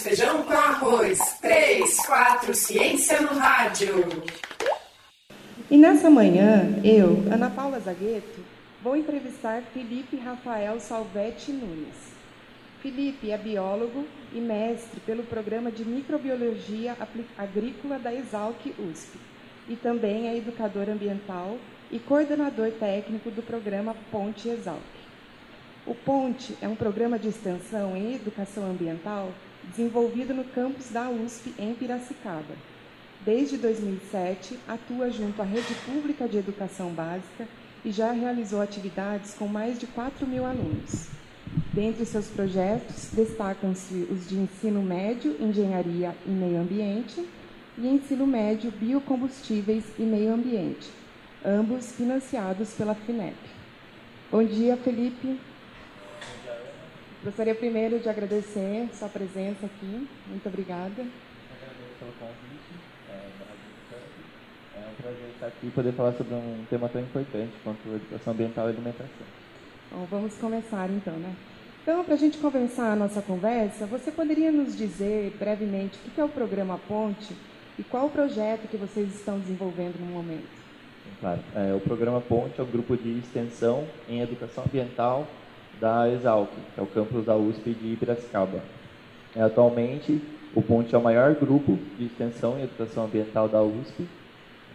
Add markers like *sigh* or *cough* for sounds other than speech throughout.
Feijão com arroz. 3, 4, ciência no rádio. E nessa manhã, eu, Ana Paula Zagueto, vou entrevistar Felipe Rafael Salvetti Nunes. Felipe é biólogo e mestre pelo programa de microbiologia agrícola da Exalc USP e também é educador ambiental e coordenador técnico do programa Ponte Exalc. O Ponte é um programa de extensão em educação ambiental desenvolvido no campus da USP em Piracicaba. Desde 2007, atua junto à Rede Pública de Educação Básica e já realizou atividades com mais de 4 mil alunos. Dentre seus projetos, destacam-se os de ensino médio, engenharia e meio ambiente, e ensino médio, biocombustíveis e meio ambiente, ambos financiados pela FINEP. Bom dia, Felipe. Gostaria primeiro de agradecer sua presença aqui. Muito obrigada. Agradeço pelo convite. É, é um prazer estar aqui e poder falar sobre um tema tão importante quanto a educação ambiental e alimentação. Bom, vamos começar então, né? Então, para a gente começar a nossa conversa, você poderia nos dizer brevemente o que é o programa Ponte e qual o projeto que vocês estão desenvolvendo no momento? Claro. É, o programa Ponte é um grupo de extensão em educação ambiental da Exalc, que é o campus da USP de Piracicaba. É, atualmente, o Ponte é o maior grupo de extensão em educação ambiental da USP.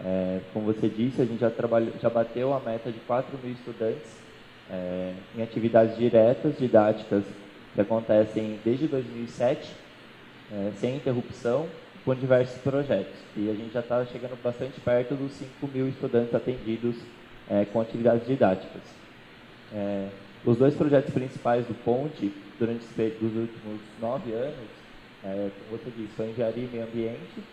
É, como você disse, a gente já, trabalhou, já bateu a meta de 4 mil estudantes é, em atividades diretas, didáticas, que acontecem desde 2007, é, sem interrupção, com diversos projetos. E a gente já está chegando bastante perto dos 5 mil estudantes atendidos é, com atividades didáticas. Os dois projetos principais do Ponte, durante os últimos nove anos, é, como você disse, foi Engenharia e Meio Ambiente,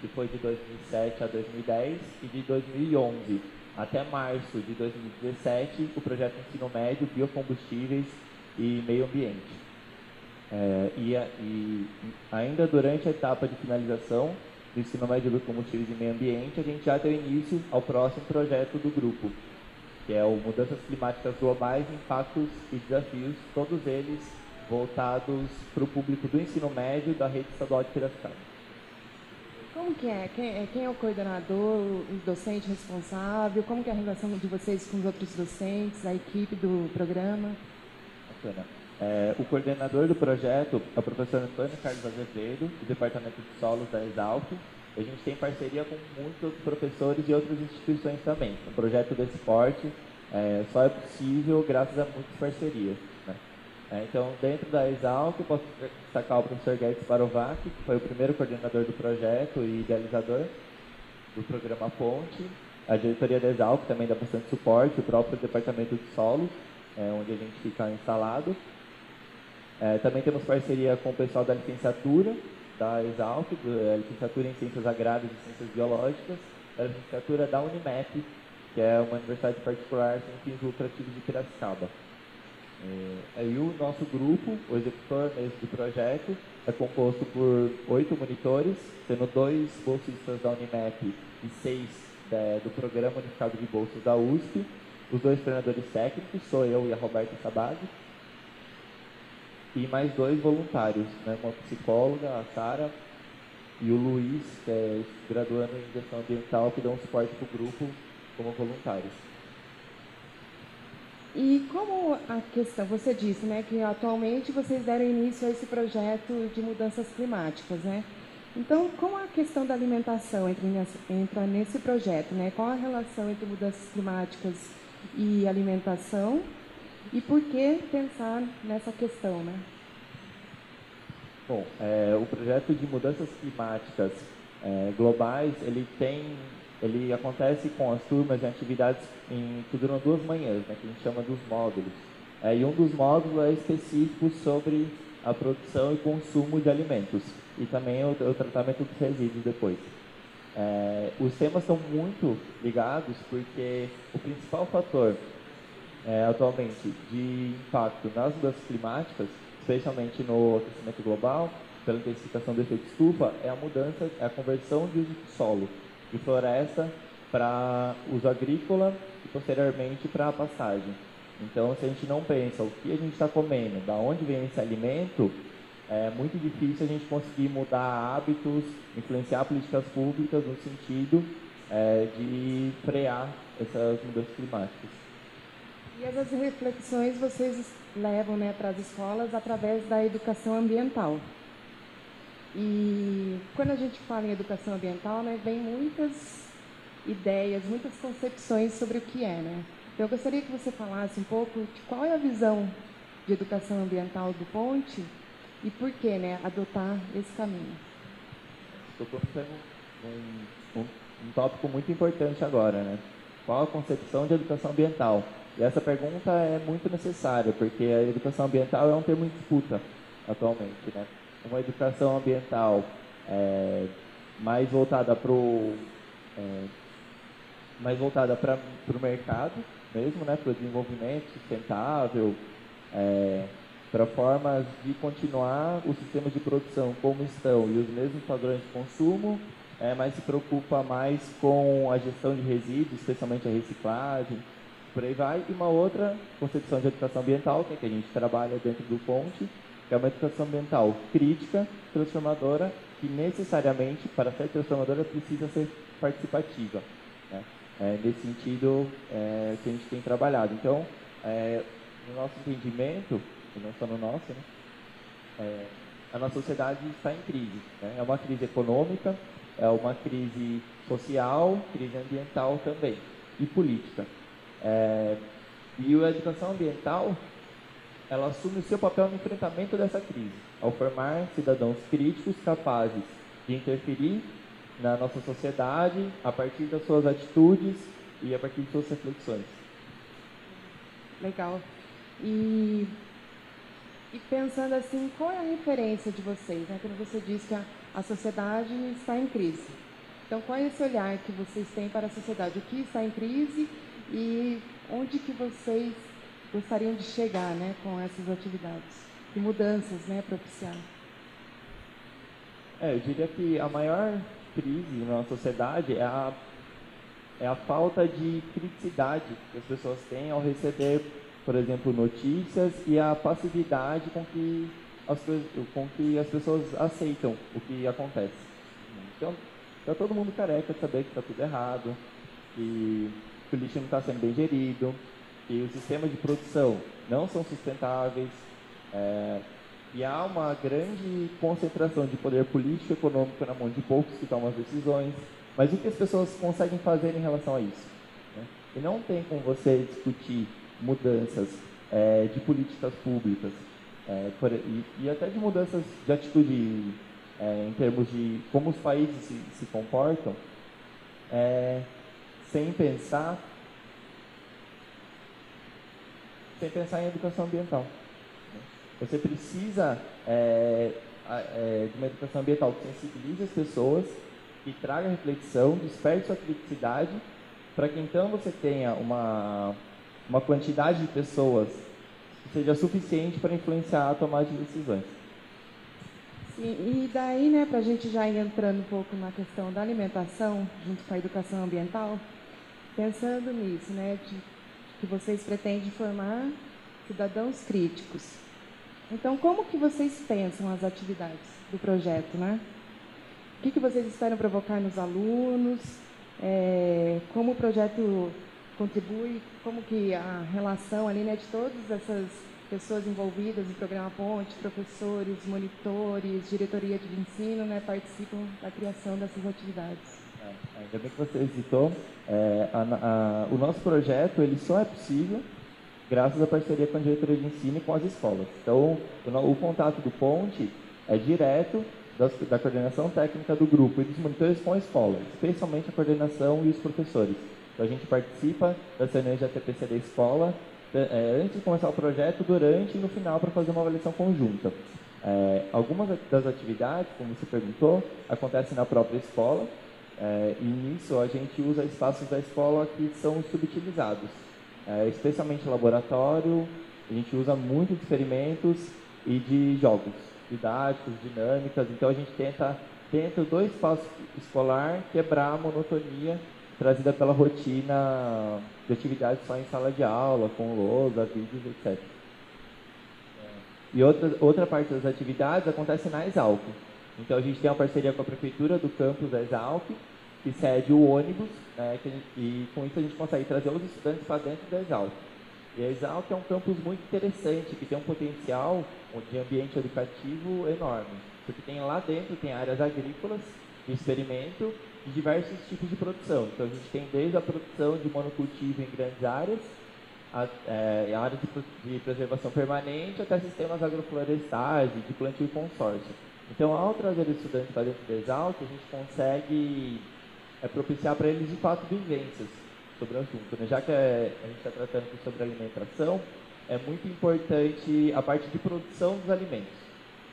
que foi de 2007 a 2010, e de 2011 até março de 2017, o projeto Ensino Médio, Biocombustíveis e Meio Ambiente. É, e, e, ainda durante a etapa de finalização do Ensino Médio, Biocombustíveis e Meio Ambiente, a gente já deu início ao próximo projeto do grupo, que é o Mudanças Climáticas Globais, Impactos e Desafios, todos eles voltados para o público do ensino médio da rede estadual de Piracicaba. Como que é? Quem, é? quem, é o coordenador, o docente responsável? Como que é a relação de vocês com os outros docentes, a equipe do programa? Bacana. É, o coordenador do projeto é o professor Antônio Carlos Azevedo, do Departamento de Solos da Exalc, a gente tem parceria com muitos professores e outras instituições também. Um projeto desse porte é, só é possível graças a muitas parcerias. Né? É, então, dentro da Exalc, posso destacar o professor Guedes Parovac, que foi o primeiro coordenador do projeto e idealizador do programa Ponte. A diretoria da Exalc também dá bastante suporte, o próprio departamento de solos, é, onde a gente fica instalado. É, também temos parceria com o pessoal da licenciatura, da Exalc, é, licenciatura em Ciências Agrárias e Ciências Biológicas, a licenciatura da Unimep, que é uma universidade particular sem fins lucrativos de Piracicaba. É, e o nosso grupo, o executor mesmo do projeto, é composto por oito monitores, sendo dois bolsistas da Unimep e seis do Programa Unificado de Bolsas da USP, os dois treinadores técnicos, sou eu e a Roberta Sabag, e mais dois voluntários, né? uma psicóloga, a Sara, e o Luiz, que é graduando em gestão ambiental, que dá um suporte para o grupo como voluntários. E como a questão, você disse, né, que atualmente vocês deram início a esse projeto de mudanças climáticas, né? Então, como a questão da alimentação entra entra nesse projeto, né? Qual a relação entre mudanças climáticas e alimentação? E por que pensar nessa questão, né? Bom, é, o projeto de mudanças climáticas é, globais, ele tem, ele acontece com as turmas em atividades em, que duram duas manhãs, né, que a gente chama dos módulos. É, e um dos módulos é específico sobre a produção e consumo de alimentos e também o, o tratamento dos resíduos depois. É, os temas são muito ligados porque o principal fator é, atualmente de impacto nas mudanças climáticas, especialmente no aquecimento global, pela intensificação do efeito estufa, é a mudança, é a conversão de uso de solo, de floresta para uso agrícola e posteriormente para a pastagem. Então, se a gente não pensa o que a gente está comendo, da onde vem esse alimento, é muito difícil a gente conseguir mudar hábitos, influenciar políticas públicas no sentido é, de frear essas mudanças climáticas. E essas reflexões vocês levam né, para as escolas através da educação ambiental. E quando a gente fala em educação ambiental, né, vem muitas ideias, muitas concepções sobre o que é. Né? Então, eu gostaria que você falasse um pouco de qual é a visão de educação ambiental do Ponte e por que né, adotar esse caminho. Estou um, um, um tópico muito importante agora, né? Qual a concepção de educação ambiental? E essa pergunta é muito necessária, porque a educação ambiental é um termo em disputa atualmente, né? Uma educação ambiental é, mais voltada para o é, mais voltada para o mercado mesmo, né, para o desenvolvimento sustentável, é, para formas de continuar os sistemas de produção como estão e os mesmos padrões de consumo, é, mas se preocupa mais com a gestão de resíduos, especialmente a reciclagem, por aí vai. E uma outra concepção de educação ambiental, que é que a gente trabalha dentro do Ponte, que é uma educação ambiental crítica, transformadora, que necessariamente, para ser transformadora, precisa ser participativa. Né? É, nesse sentido é, que a gente tem trabalhado. Então, é, no nosso entendimento, e não só no nosso, né, é, a nossa sociedade está em crise. Né? É uma crise econômica, é uma crise social, crise ambiental também, e política. É, e a educação ambiental, ela assume o seu papel no enfrentamento dessa crise, ao formar cidadãos críticos capazes de interferir na nossa sociedade a partir das suas atitudes e a partir de suas reflexões. Legal. E, e pensando assim, qual é a referência de vocês? Né? Quando você diz que a, a sociedade está em crise. Então, qual é esse olhar que vocês têm para a sociedade? O que está em crise e onde que vocês gostariam de chegar né, com essas atividades? Que mudanças né, propiciar? É, eu diria que a maior crise na sociedade é a, é a falta de criticidade que as pessoas têm ao receber por exemplo, notícias e a passividade com que as, com que as pessoas aceitam o que acontece. Então, está todo mundo careca de saber que está tudo errado, que, que o lixo não está sendo bem gerido, que os sistemas de produção não são sustentáveis, é, e há uma grande concentração de poder político e econômico na mão de poucos que tomam as decisões. Mas o que as pessoas conseguem fazer em relação a isso? Né? E não tem com você discutir mudanças é, de políticas públicas é, por, e, e, até de mudanças de atitude é, em termos de como os países se, se comportam, é, sem pensar sem pensar em educação ambiental. Você precisa é, é, de uma educação ambiental que sensibilize as pessoas, que traga reflexão, desperte sua criticidade, para que então você tenha uma uma quantidade de pessoas que seja suficiente para influenciar a tomada de decisões. Sim, e daí, né, para a gente já ir entrando um pouco na questão da alimentação, junto com a educação ambiental, pensando nisso, né, de que vocês pretendem formar cidadãos críticos. Então, como que vocês pensam as atividades do projeto, né? O que, que vocês esperam provocar nos alunos? É, como o projeto contribui, como que a relação ali, né, de todas essas pessoas envolvidas no programa Ponte, professores, monitores, diretoria de ensino, né, participam da criação dessas atividades. É, ainda bem que você visitou. É, a, a, o nosso projeto ele só é possível graças à parceria com a diretoria de ensino e com as escolas. Então, o, o contato do Ponte é direto das, da coordenação técnica do grupo e dos monitores com a escola, especialmente a coordenação e os professores. Então a gente participa das reuniões de ATPC da escola é, antes de começar o projeto, durante e no final para fazer uma avaliação conjunta. É, algumas das atividades, como você perguntou, acontecem na própria escola é, e nisso a gente usa espaços da escola que são subutilizados, é, especialmente laboratório, a gente usa muito de experimentos e de jogos didáticos, dinâmicas, então a gente tenta, dentro do espaço escolar, quebrar a monotonia trazida pela rotina de atividades só em sala de aula, com lousa, vídeos, etc. E outra, outra parte das atividades acontece na Exalc. Então a gente tem uma parceria com a prefeitura do campus da Exalc, que cede o ônibus, né, gente, e com isso a gente consegue trazer os estudantes para dentro da Exalc. E a Exalc é um campus muito interessante, que tem um potencial de ambiente educativo enorme, porque tem lá dentro tem áreas agrícolas de experimento de diversos tipos de produção. Então a gente tem desde a produção de monocultivo em grandes áreas, a, é, áreas de, de, preservação permanente, até sistemas agroflorestais e de plantio consórcio. Então, ao trazer estudantes para dentro do Exalc, a gente consegue é, propiciar para eles, de fato, vivências sobre o assunto. Né? Já que é, a gente está tratando aqui sobre alimentação, é muito importante a parte de produção dos alimentos.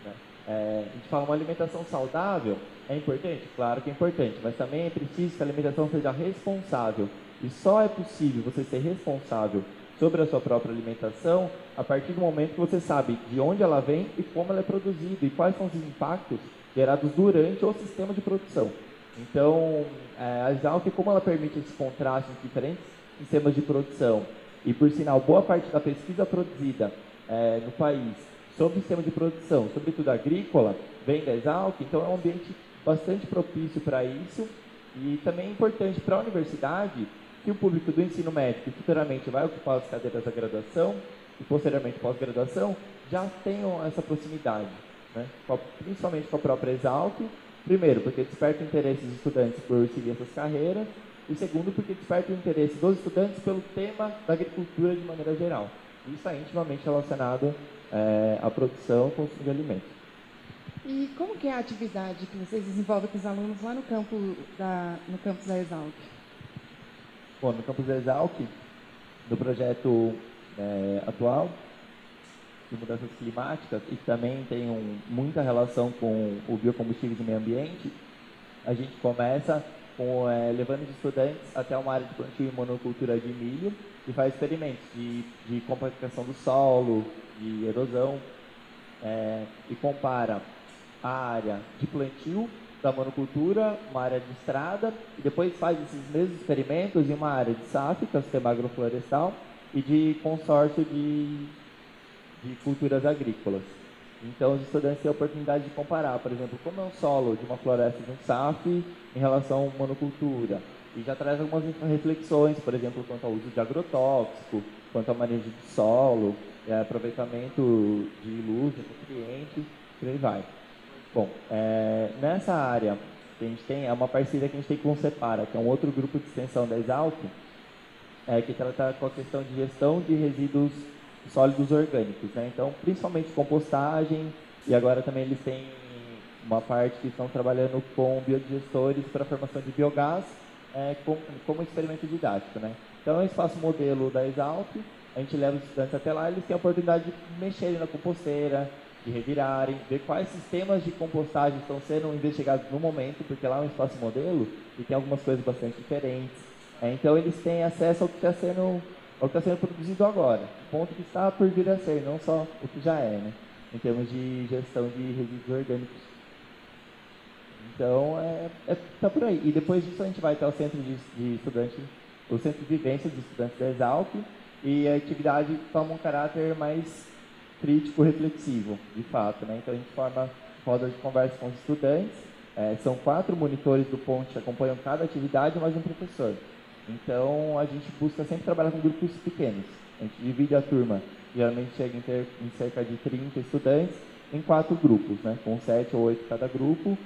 Né? É, a gente fala uma alimentação saudável, é importante? Claro que é importante, mas também é preciso que a alimentação seja responsável. E só é possível você ser responsável sobre a sua própria alimentação a partir do momento que você sabe de onde ela vem e como ela é produzida e quais são os impactos gerados durante o sistema de produção. Então, é, a Exalc, como ela permite esse contraste entre diferentes sistemas de produção e, por sinal, boa parte da pesquisa produzida é, no país sobre o sistema de produção, sobretudo agrícola, vem da Exalc, então é um ambiente bastante propício para isso e também é importante para a universidade que o público do ensino médio, que futuramente vai ocupar as cadeiras da graduação e posteriormente pós-graduação, já tenham essa proximidade, né? principalmente com a própria Exalc. Primeiro, porque desperta o interesse dos estudantes por seguir essas carreiras, e segundo, porque desperta o interesse dos estudantes pelo tema da agricultura de maneira geral. Isso está intimamente relacionado é, à produção e consumo de alimentos. E como que é a atividade que vocês desenvolvem com os alunos lá no campo da, no campus da Exalc? Bom, no campus da Exalc, do projeto é, atual de mudanças climáticas e que também tem um, muita relação com o biocombustível e meio ambiente, a gente começa com, é, levando os estudantes até uma área de plantio e monocultura de milho e faz experimentos de, de compactação do solo, de erosão, é, e compara a área de plantio da monocultura, uma área de estrada, e depois faz esses mesmos experimentos em uma área de SAF, que é o sistema agroflorestal, e de consórcio de, de culturas agrícolas. Então, os estudantes têm a oportunidade de comparar, por exemplo, como é o solo de uma floresta de um SAF em relação à monocultura. E já traz algumas reflexões, por exemplo, quanto ao uso de agrotóxico, quanto ao manejo de solo, é, aproveitamento de luz, de nutrientes, por aí vai. Bom, é, nessa área que a gente tem, é uma parceria que a gente tem com o Separa, que é um outro grupo de extensão da Exalc, é, que trata com a questão de gestão de resíduos sólidos orgânicos. Né? Então, principalmente compostagem, e agora também eles têm uma parte que estão trabalhando com biodigestores para a formação de biogás é, com, como experimento didático. Né? Então, é um espaço modelo da Exalc, a gente leva os estudantes até lá, eles têm a oportunidade de mexerem na composteira, de revirarem, ver quais sistemas de compostagem estão sendo investigados no momento, porque lá é um espaço modelo e tem algumas coisas bastante diferentes. É, então eles têm acesso ao que está sendo, ao que está sendo produzido agora, ponto que está por vir a ser, não só o que já é, né? em termos de gestão de resíduos orgânicos. Então, é, é, tá por aí. E depois disso a gente vai até o centro de, de estudantes, o centro de vivência de estudantes da Exalc, e a atividade toma um caráter mais crítico reflexivo, de fato. Né? Então a gente forma rodas de conversa com os estudantes, é, são quatro monitores do Ponte que acompanham cada atividade, mais um professor. Então a gente busca sempre trabalhar com grupos pequenos. A gente divide a turma, geralmente chega em, ter, em cerca de 30 estudantes, em quatro grupos, né? com sete ou oito cada grupo,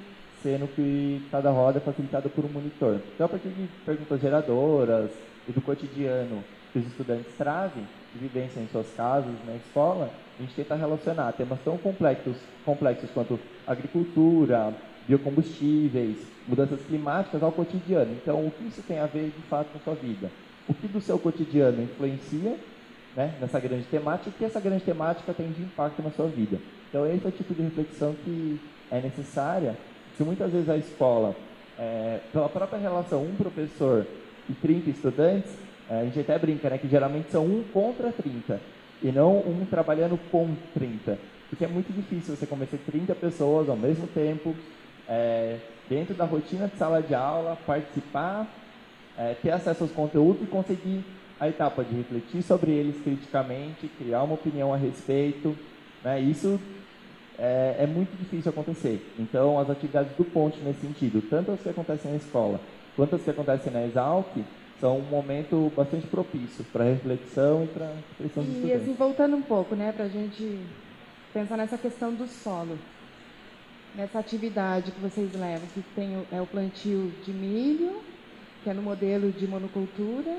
sendo que cada roda é facilitada por um monitor. Então, a partir de perguntas geradoras e do cotidiano que os estudantes trazem, vivência em suas casas, na escola, a gente tenta relacionar temas tão complexos, complexos quanto agricultura, biocombustíveis, mudanças climáticas ao cotidiano. Então, o que isso tem a ver de fato com a sua vida? O que do seu cotidiano influencia né, nessa grande temática e o que essa grande temática tem de impacto na sua vida? Então, esse é o tipo de reflexão que é necessária, que muitas vezes a escola, é, pela própria relação um professor e 30 estudantes, a gente até brinca né, que geralmente são um contra 30 e não um trabalhando com 30. Porque é muito difícil você convencer 30 pessoas ao mesmo tempo, é, dentro da rotina de sala de aula, participar, é, ter acesso aos conteúdos e conseguir a etapa de refletir sobre eles criticamente, criar uma opinião a respeito, Né? Isso é, é, muito difícil acontecer. Então, as atividades do Ponte nesse sentido, tanto as que acontecem na escola quanto as que acontecem na Exalc, são um momento bastante propício para reflexão e para reflexão dos E assim, voltando um pouco, né, para a gente pensar nessa questão do solo, nessa atividade que vocês levam, que tem é o plantio de milho, que é no modelo de monocultura,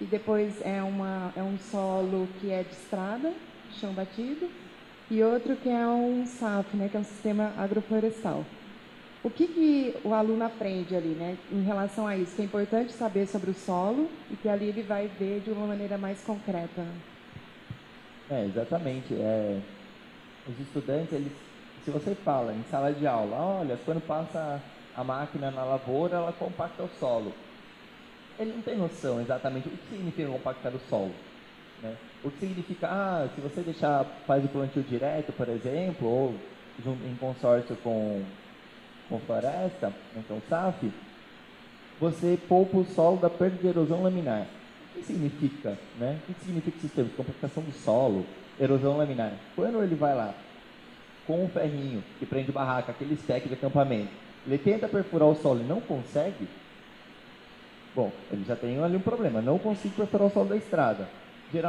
e depois é, uma, é um solo que é de estrada, chão batido, e outro que é um SAF, né, que é um sistema agroflorestal. O que, que o aluno aprende ali, né, em relação a isso? Que é importante saber sobre o solo e que ali ele vai ver de uma maneira mais concreta. É, exatamente. É, os estudantes, eles, se você fala em sala de aula, olha, quando passa a máquina na lavoura, ela compacta o solo. Ele não tem noção exatamente o que significa compactar o solo. Né? O que significa, ah, se você deixar, faz o plantio direto, por exemplo, ou em consórcio com com floresta, então SAF, você poupa o solo da perda de erosão laminar. O que significa? Né? O que significa esse termo? Compactação do solo, erosão laminar. Quando ele vai lá com um ferrinho que prende barraca, aquele spec de acampamento, ele tenta perfurar o solo e não consegue, bom, ele já tem ali um problema, não consigo perfurar o solo da estrada.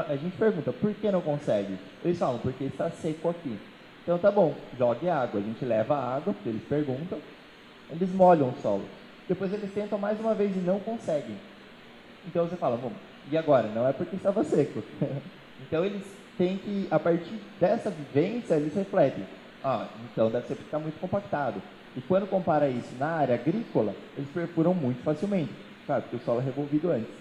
A gente pergunta, por que não consegue? Eles falam, porque está seco aqui. Então tá bom, jogue água. A gente leva água, porque eles perguntam, eles molham o solo. Depois eles tentam mais uma vez e não conseguem. Então você fala, bom, e agora? Não é porque estava seco. *laughs* então eles têm que, a partir dessa vivência, eles refletem. Ah, então deve ser porque está muito compactado. E quando compara isso na área agrícola, eles perfuram muito facilmente, sabe? Porque o solo é revolvido antes.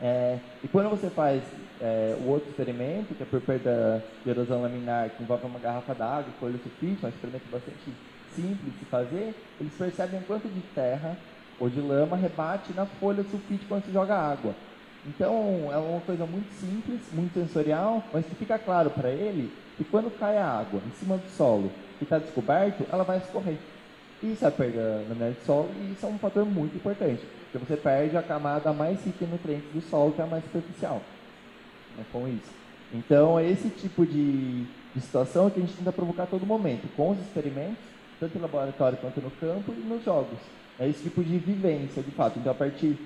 É, e quando você faz é, o outro experimento, que é por perda de erosão laminar, que envolve uma garrafa d'água, folha sulfite, um experimento bastante simples de fazer, eles percebem quanto de terra ou de lama rebate na folha sulfite quando se joga água. Então, é uma coisa muito simples, muito sensorial, mas que fica claro para ele que quando cai a água em cima do solo que está descoberto, ela vai escorrer. Isso é a perda laminar de solo e isso é um fator muito importante. Porque você perde a camada mais rica em nutrientes do solo, que é a mais superficial. Né, com isso. Então, é esse tipo de, de situação que a gente tenta provocar a todo momento, com os experimentos, tanto em laboratório quanto no campo e nos jogos. É esse tipo de vivência, de fato. Então, a partir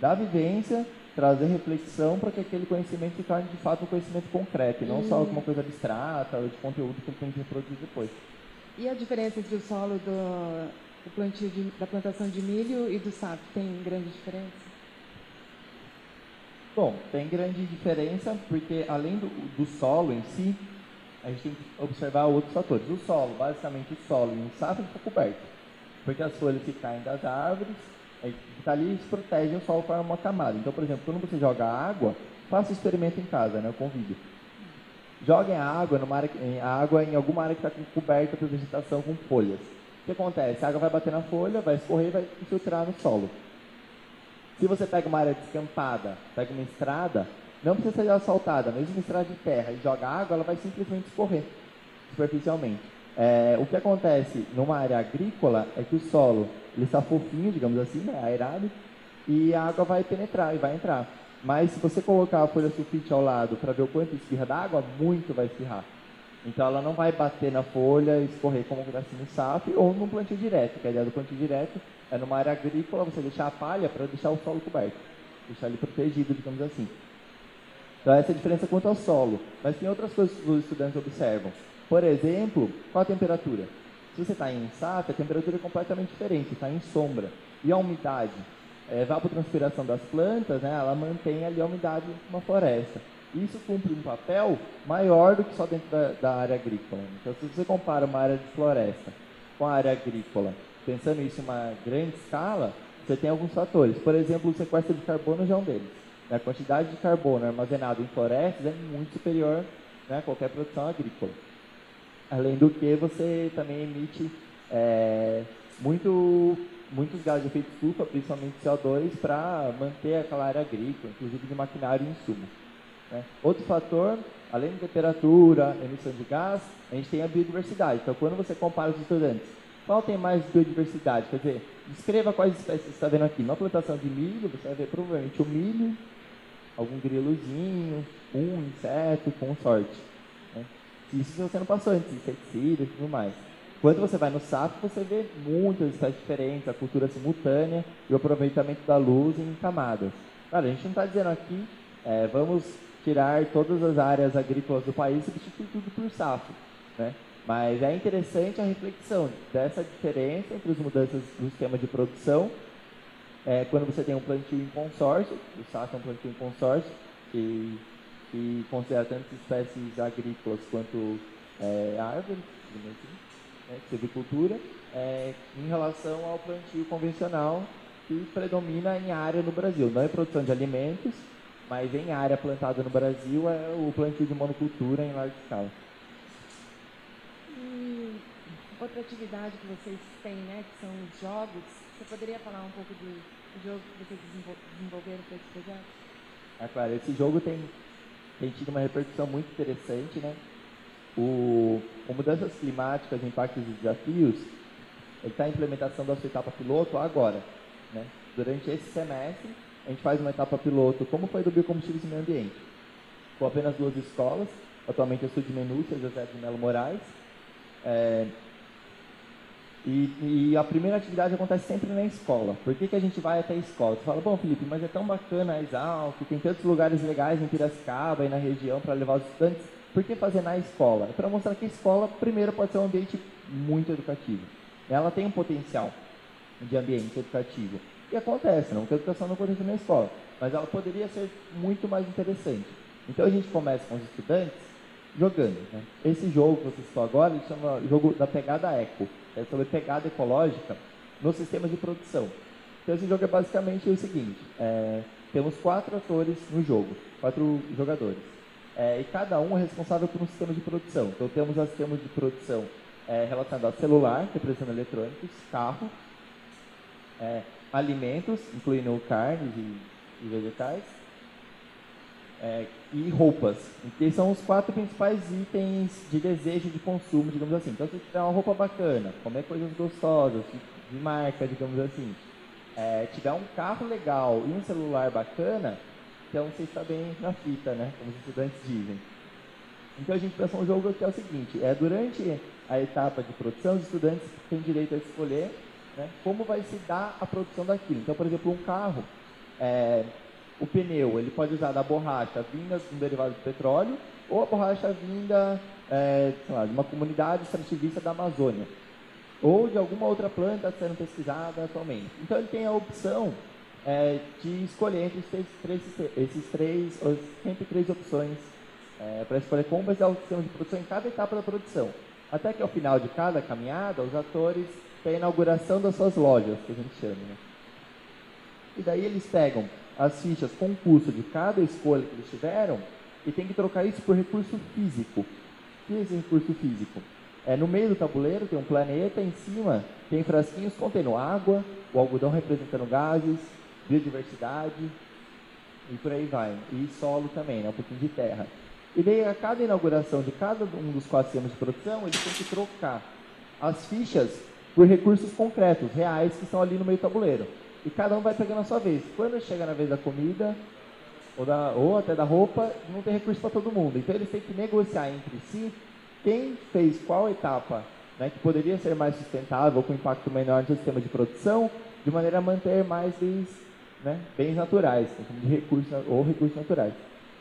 da vivência, trazer reflexão para que aquele conhecimento se torne de fato um conhecimento concreto, e não só alguma coisa abstrata ou de conteúdo que ele tem que reproduzir depois. E a diferença entre o solo do, o plantio de, da plantação de milho e do sapo tem grande diferença? Bom, tem grande diferença porque além do, do solo em si, a gente tem que observar outros fatores. O solo, basicamente o solo em um sapo está coberto, porque as folhas que caem das árvores, está ali e protege o solo para uma camada. Então, por exemplo, quando você joga água, faça o experimento em casa, né? Eu convido. Joguem a água, numa área, a água em alguma área que está coberta por vegetação com folhas o que acontece? A água vai bater na folha, vai escorrer e vai infiltrar no solo. Se você pega uma área descampada, pega uma estrada, não precisa ser asfaltada, mesmo uma estrada de terra, e joga água, ela vai simplesmente escorrer superficialmente. É, o que acontece numa área agrícola é que o solo ele está fofinho, digamos assim, né, aerado, e a água vai penetrar e vai entrar. Mas se você colocar a folha sulfite ao lado para ver o quanto espirra d'água, muito vai espirrar. Então ela não vai bater na folha e escorrer como acontece no SAF ou no plantio direto, que a ideia do plantio direto é numa área agrícola você deixar a palha para deixar o solo coberto, deixar ele protegido, digamos assim. Então essa é a diferença quanto ao solo. Mas tem outras coisas que os estudantes observam. Por exemplo, qual a temperatura? Se você está em SAF, a temperatura é completamente diferente, está em sombra. E a umidade? É, evapotranspiração das plantas, né, ela mantém ali a umidade numa floresta. Isso cumpre um papel maior do que só dentro da, da área agrícola. Então, se você compara uma área de floresta com a área agrícola, pensando isso em uma grande escala, você tem alguns fatores. Por exemplo, o sequestro de carbono já é um deles. A quantidade de carbono armazenado em florestas é muito superior né, a qualquer produção agrícola. Além do que, você também emite é, muito, muitos gases de efeito estufa, principalmente CO2, para manter aquela área agrícola, inclusive de maquinário e insumo. Né? Outro fator, além da temperatura, emissão de gás, a gente tem a biodiversidade. Então, quando você compara os estudantes, qual tem mais biodiversidade? Quer dizer, descreva quais espécies você está vendo aqui. Na plantação de milho, você vai ver provavelmente o milho, algum grilozinho, um inseto, com sorte. Né? Isso se você não passou antes, inseticida e tudo mais. Quando você vai no SAP, você vê muitas espécies diferentes, a cultura simultânea e o aproveitamento da luz em camadas. Claro, a gente não está dizendo aqui, é, vamos tirar todas as áreas agrícolas do país e substituir tudo por SAF. Né? Mas é interessante a reflexão dessa diferença entre as mudanças do sistema de produção, é, quando você tem um plantio em consórcio, o SAF é um plantio em consórcio, que, que considera tanto espécies agrícolas quanto é, árvores, né, silvicultura, é, em relação ao plantio convencional que predomina em área no Brasil. Não é produção de alimentos, mas em área plantada no Brasil é o plantio de monocultura em larga escala. E outra atividade que vocês têm, né, que são os jogos, você poderia falar um pouco do jogo que vocês desenvolveram para esse projeto? É claro, esse jogo tem, tem tido uma repercussão muito interessante, né? O, o Mudanças Climáticas, Impactos e Desafios, ele está em implementação da sua etapa piloto agora. Né? Durante esse semestre, a gente faz uma etapa piloto, como foi do Biocombustíveis e Meio Ambiente, com apenas duas escolas. Atualmente eu sou de Menúcia, José de Melo Moraes. É, e, e, a primeira atividade acontece sempre na escola. Por que, que a gente vai até a escola? Você fala, bom, Felipe, mas é tão bacana a Exalc, tem tantos lugares legais em Piracicaba e na região para levar os estudantes. Por que fazer na escola? É para mostrar que a escola, primeiro, pode ser um ambiente muito educativo. Ela tem um potencial de ambiente educativo. E acontece, não que a educação não acontece na escola, mas ela poderia ser muito mais interessante. Então a gente começa com os estudantes jogando. Né? Esse jogo que você citou agora, ele chama jogo da pegada eco, é sobre pegada ecológica no sistema de produção. Então esse jogo é basicamente o seguinte, é, temos quatro atores no jogo, quatro jogadores. É, e cada um é responsável por um sistema de produção. Então temos os sistemas de produção é, relacionados a celular, representando eletrônicos, carro, é, alimentos, incluindo carnes e, vegetais, é, e roupas. Que são os quatro principais itens de desejo de consumo, digamos assim. Então, se você tiver uma roupa bacana, comer coisas gostosas, de, de marca, digamos assim, é, tiver um carro legal e um celular bacana, então você está bem na fita, né? Como os estudantes dizem. Então a gente pensou um jogo que é o seguinte, é durante a etapa de produção, os estudantes têm direito a escolher né, como vai se dar a produção daquilo. Então, por exemplo, um carro, é, o pneu, ele pode usar da borracha vinda de um derivado de petróleo ou a borracha vinda é, lá, de uma comunidade extrativista da Amazônia ou de alguma outra planta sendo pesquisada atualmente. Então, ele tem a opção é, de escolher entre esses três, esses três, sempre três opções é, para escolher como vai ser o sistema de produção em cada etapa da produção. Até que ao final de cada caminhada, os atores têm a inauguração das suas lojas, que a gente chama. Né? E daí eles pegam as fichas com o custo de cada escolha que eles tiveram e tem que trocar isso por recurso físico. O que é esse recurso físico? É, no meio do tabuleiro tem um planeta, em cima tem frasquinhos contendo água, o algodão representando gases, biodiversidade e por aí vai. E solo também, né? um pouquinho de terra. E daí, a cada inauguração de cada um dos quatro sistemas de produção, eles têm que trocar as fichas por recursos concretos, reais, que estão ali no meio do tabuleiro. E cada um vai pegando a sua vez. Quando chega na vez da comida, ou, da, ou até da roupa, não tem recurso para todo mundo. Então, eles têm que negociar entre si quem fez qual etapa né, que poderia ser mais sustentável, com impacto menor no sistema de produção, de maneira a manter mais bens, né, bens naturais, de recursos, ou recursos naturais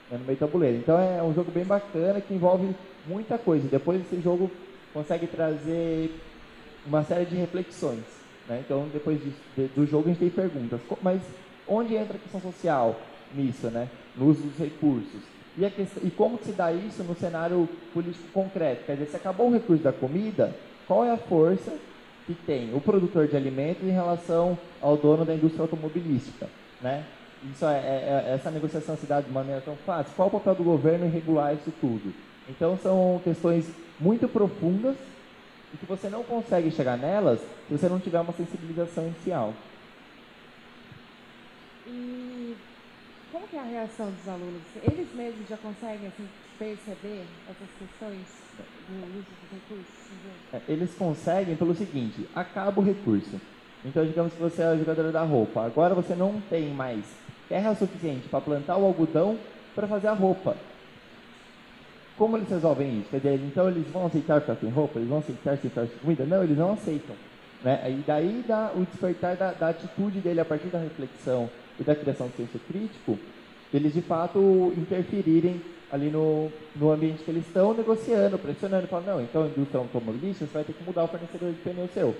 né, no meio do tabuleiro. Então é um jogo bem bacana que envolve muita coisa. Depois esse jogo consegue trazer uma série de reflexões. Né? Então depois de, do jogo a gente tem perguntas. Mas onde entra a questão social nisso, né? no uso dos recursos? E, questão, e como se dá isso no cenário político concreto? Quer dizer, se acabou o recurso da comida, qual é a força que tem o produtor de alimentos em relação ao dono da indústria automobilística? Né? Isso é, é, é, essa negociação se dá de maneira tão fácil? Qual o papel do governo em regular isso tudo? Então são questões muito profundas e que você não consegue chegar nelas se você não tiver uma sensibilização inicial. E como que é a reação dos alunos? Eles mesmos já conseguem assim, perceber essas questões do uso dos recursos? É, eles conseguem pelo seguinte, acaba o recurso. Então, digamos que você é a jogadora da roupa. Agora você não tem mais terra suficiente para plantar o algodão para fazer a roupa. Como eles resolvem isso? Quer dizer, então eles vão aceitar ficar sem roupa? Eles vão aceitar aceitar sem comida? Não, eles não aceitam. Né? E daí dá o despertar da, da, atitude dele a partir da reflexão e da criação do senso crítico, eles de fato interferirem ali no, no ambiente que eles estão negociando, pressionando, falando, não, então a indústria automobilística, você vai ter que mudar o fornecedor de pneu seu,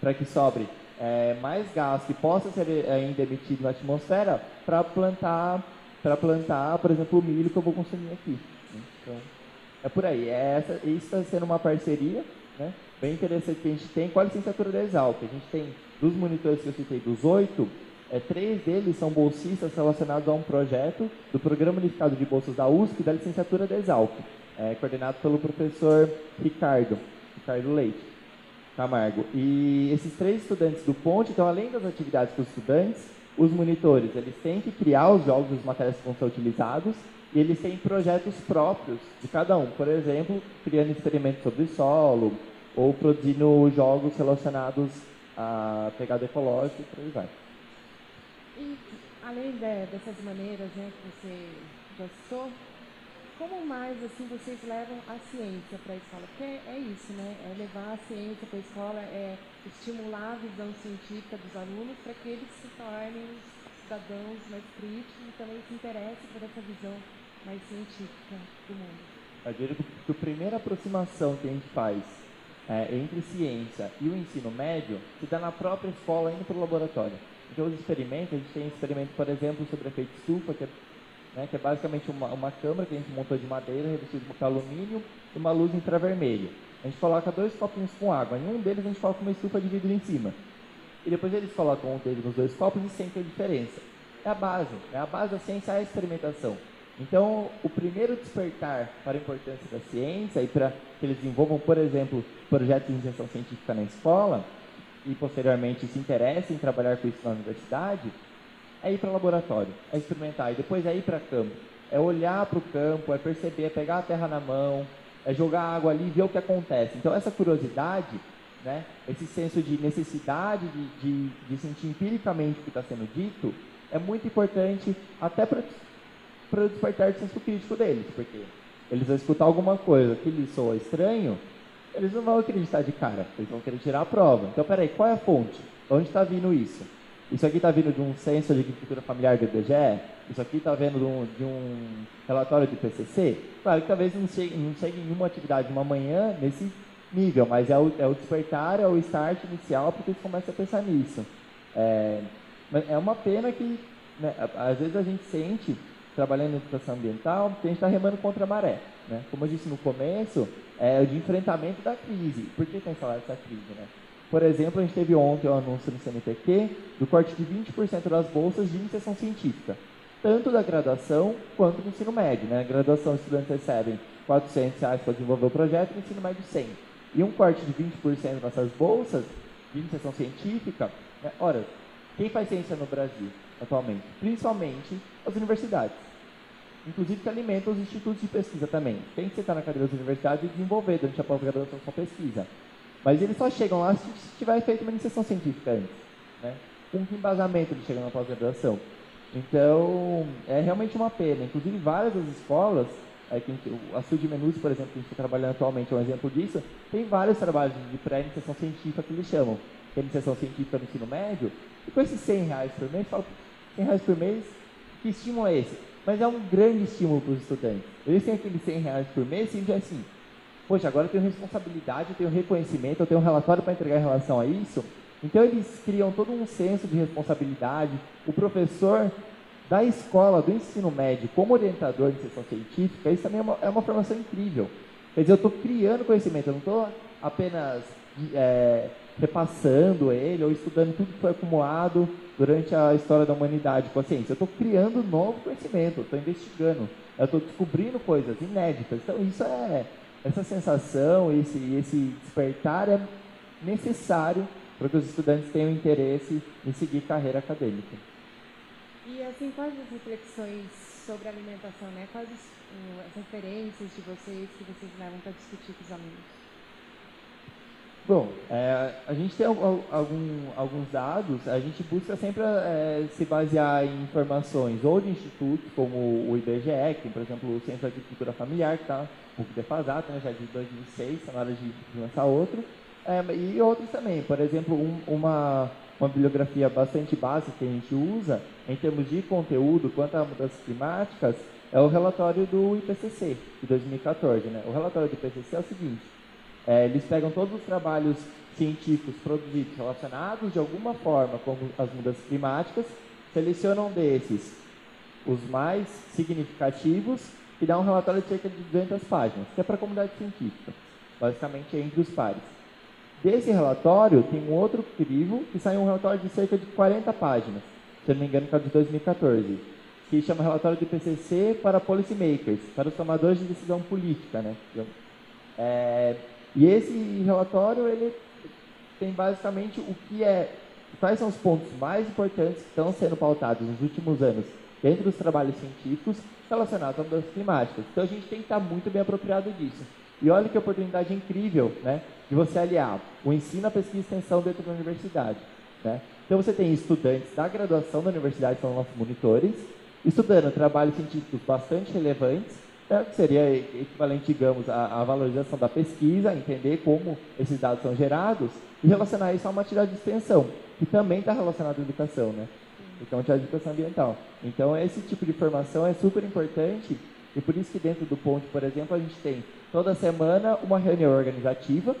para que sobre é, mais gás que possa ser é, ainda emitido na atmosfera para plantar, para plantar, por exemplo, o milho que eu vou consumir aqui. Então, é por aí. É essa, isso está sendo uma parceria né, bem interessante que a gente tem com a licenciatura da Exalc. A gente tem, dos monitores que eu citei, dos oito, é, três deles são bolsistas relacionados a um projeto do Programa Unificado de Bolsas da USP da licenciatura da Exalc, é, coordenado pelo professor Ricardo, Ricardo Leite Camargo. E esses três estudantes do Ponte, então, além das atividades com os estudantes, os monitores, eles têm que criar os jogos, os materiais que vão ser utilizados, e eles têm projetos próprios de cada um. Por exemplo, criando experimentos sobre solo, ou produzindo jogos relacionados à pegada ecológica e por aí vai. E além de, dessas maneiras né, que você já citou, como mais assim vocês levam a ciência para a escola? Porque é, é, isso, né? É levar a ciência para a escola, é estimular a visão científica dos alunos para que eles se tornem cidadãos mais críticos e também se interessem por essa visão mais científica do mundo. Eu diria que a primeira aproximação que a gente faz é, entre ciência e o ensino médio se dá na própria escola, indo para o laboratório. Então, os experimentos, a gente tem experimento, por exemplo, sobre efeito estufa, que é, né, que é basicamente uma, uma câmara que a gente montou de madeira, revestida com alumínio e uma luz infravermelho. A gente coloca dois copinhos com água, em um deles a gente coloca uma estufa de vidro em cima. E depois eles colocam um deles nos dois copos e sentem a diferença. É a base, é a base da ciência é a experimentação. Então, o primeiro despertar para a importância da ciência e para que eles desenvolvam, por exemplo, projetos de iniciação científica na escola e posteriormente se interessem em trabalhar com isso na universidade, é ir para o laboratório, é experimentar e depois é ir para campo. É olhar para o campo, é perceber, é pegar a terra na mão, é jogar água ali e ver o que acontece. Então, essa curiosidade, né, esse senso de necessidade de, de, de sentir empiricamente o que está sendo dito, é muito importante até para para despertar o senso crítico deles, porque eles vão escutar alguma coisa que lhes soa estranho, eles não vão acreditar de cara, eles vão querer tirar a prova. Então, peraí, qual é a fonte? Onde está vindo isso? Isso aqui está vindo de um censo de agricultura familiar do IBGE? Isso aqui está vindo de um, de um, relatório do PCC? Claro que talvez não chegue, não chegue em uma atividade uma manhã nesse nível, mas é o, é o despertar, é o start inicial porque eles começam a pensar nisso. É, é uma pena que, né, às vezes a gente sente trabalhando em educação ambiental, a gente está remando contra a maré. Né? Como eu disse no começo, é o de enfrentamento da crise. Por que tem falado dessa crise? Né? Por exemplo, a gente teve ontem o um anúncio no CNPq do corte de 20% das bolsas de iniciação científica, tanto da graduação quanto do ensino médio. Né? A graduação, os estudantes recebem 400 reais para desenvolver o projeto, e o ensino médio 100. E um corte de 20% dessas bolsas de iniciação científica, né? ora, quem faz ciência no Brasil atualmente? Principalmente as universidades inclusive que alimenta os institutos de pesquisa também. Tem que sentar na cadeira das universidades e desenvolver durante a pós-graduação sua pesquisa. Mas eles só chegam lá se tiver feito uma iniciação científica antes. Né? Com que embasamento eles chegam na pós-graduação? Então, é realmente uma pena. Inclusive, várias das escolas, é, que a, a Sud Menus, por exemplo, que a gente está trabalhando atualmente, é um exemplo disso, tem vários trabalhos de pré-iniciação científica que eles chamam. Que é iniciação científica no ensino médio. E com esses 100 reais por mês, falo, 100 reais por mês, que estímulo é esse? Mas é um grande estímulo para os estudantes. Eles têm aqueles 100 reais por mês e assim, poxa, agora eu tenho responsabilidade, eu tenho reconhecimento, eu tenho um relatório para entregar em relação a isso. Então eles criam todo um senso de responsabilidade. O professor da escola, do ensino médio, como orientador de sessão científica, isso também é uma, é uma formação incrível. Quer dizer, eu estou criando conhecimento, eu não estou apenas é, repassando ele ou estudando tudo que foi acumulado durante a história da humanidade com a ciência. Eu estou criando novo conhecimento, estou investigando, eu estou descobrindo coisas inéditas. Então, isso é, essa sensação, esse, esse despertar é necessário para que os estudantes tenham interesse em seguir carreira acadêmica. E, assim, quais as reflexões sobre alimentação, né? Quais as referências de vocês que vocês levam para discutir com os alunos? Bom, é, a gente tem algum, alguns dados, a gente busca sempre é, se basear em informações ou de institutos, como o IBGE, que tem, por exemplo, o Centro de Agricultura Familiar, que está um pouco defasado, né, já de 2006, está na hora de lançar outro, é, e outros também. Por exemplo, um, uma, uma bibliografia bastante básica que a gente usa, em termos de conteúdo, quanto a mudanças climáticas, é o relatório do IPCC, de 2014. Né? O relatório do IPCC é o seguinte, é, eles pegam todos os trabalhos científicos produzidos relacionados de alguma forma com as mudanças climáticas, selecionam desses os mais significativos e dá um relatório de cerca de 200 páginas, que é para a comunidade científica, basicamente é entre os pares. Desse relatório, tem um outro crivo que sai um relatório de cerca de 40 páginas, se não me engano, que é de 2014, que chama Relatório do IPCC para Policymakers, para os tomadores de decisão política. Né? É, e esse relatório ele tem basicamente o que é, quais são os pontos mais importantes que estão sendo pautados nos últimos anos dentro dos trabalhos científicos relacionados às mudanças climáticas. Então a gente tem que estar muito bem apropriado disso. E olha que oportunidade incrível, né, de você aliar o ensino, a pesquisa e extensão dentro da universidade. Né? Então você tem estudantes da graduação da universidade, que são nossos monitores, estudando trabalhos científicos bastante relevantes, seria equivalente, digamos, à, à, valorização da pesquisa, entender como esses dados são gerados e relacionar isso a uma atividade de extensão, que também está relacionada à educação, né? Então, atividade de educação ambiental. Então, esse tipo de formação é super importante e por isso que dentro do Ponte, por exemplo, a gente tem toda semana uma reunião organizativa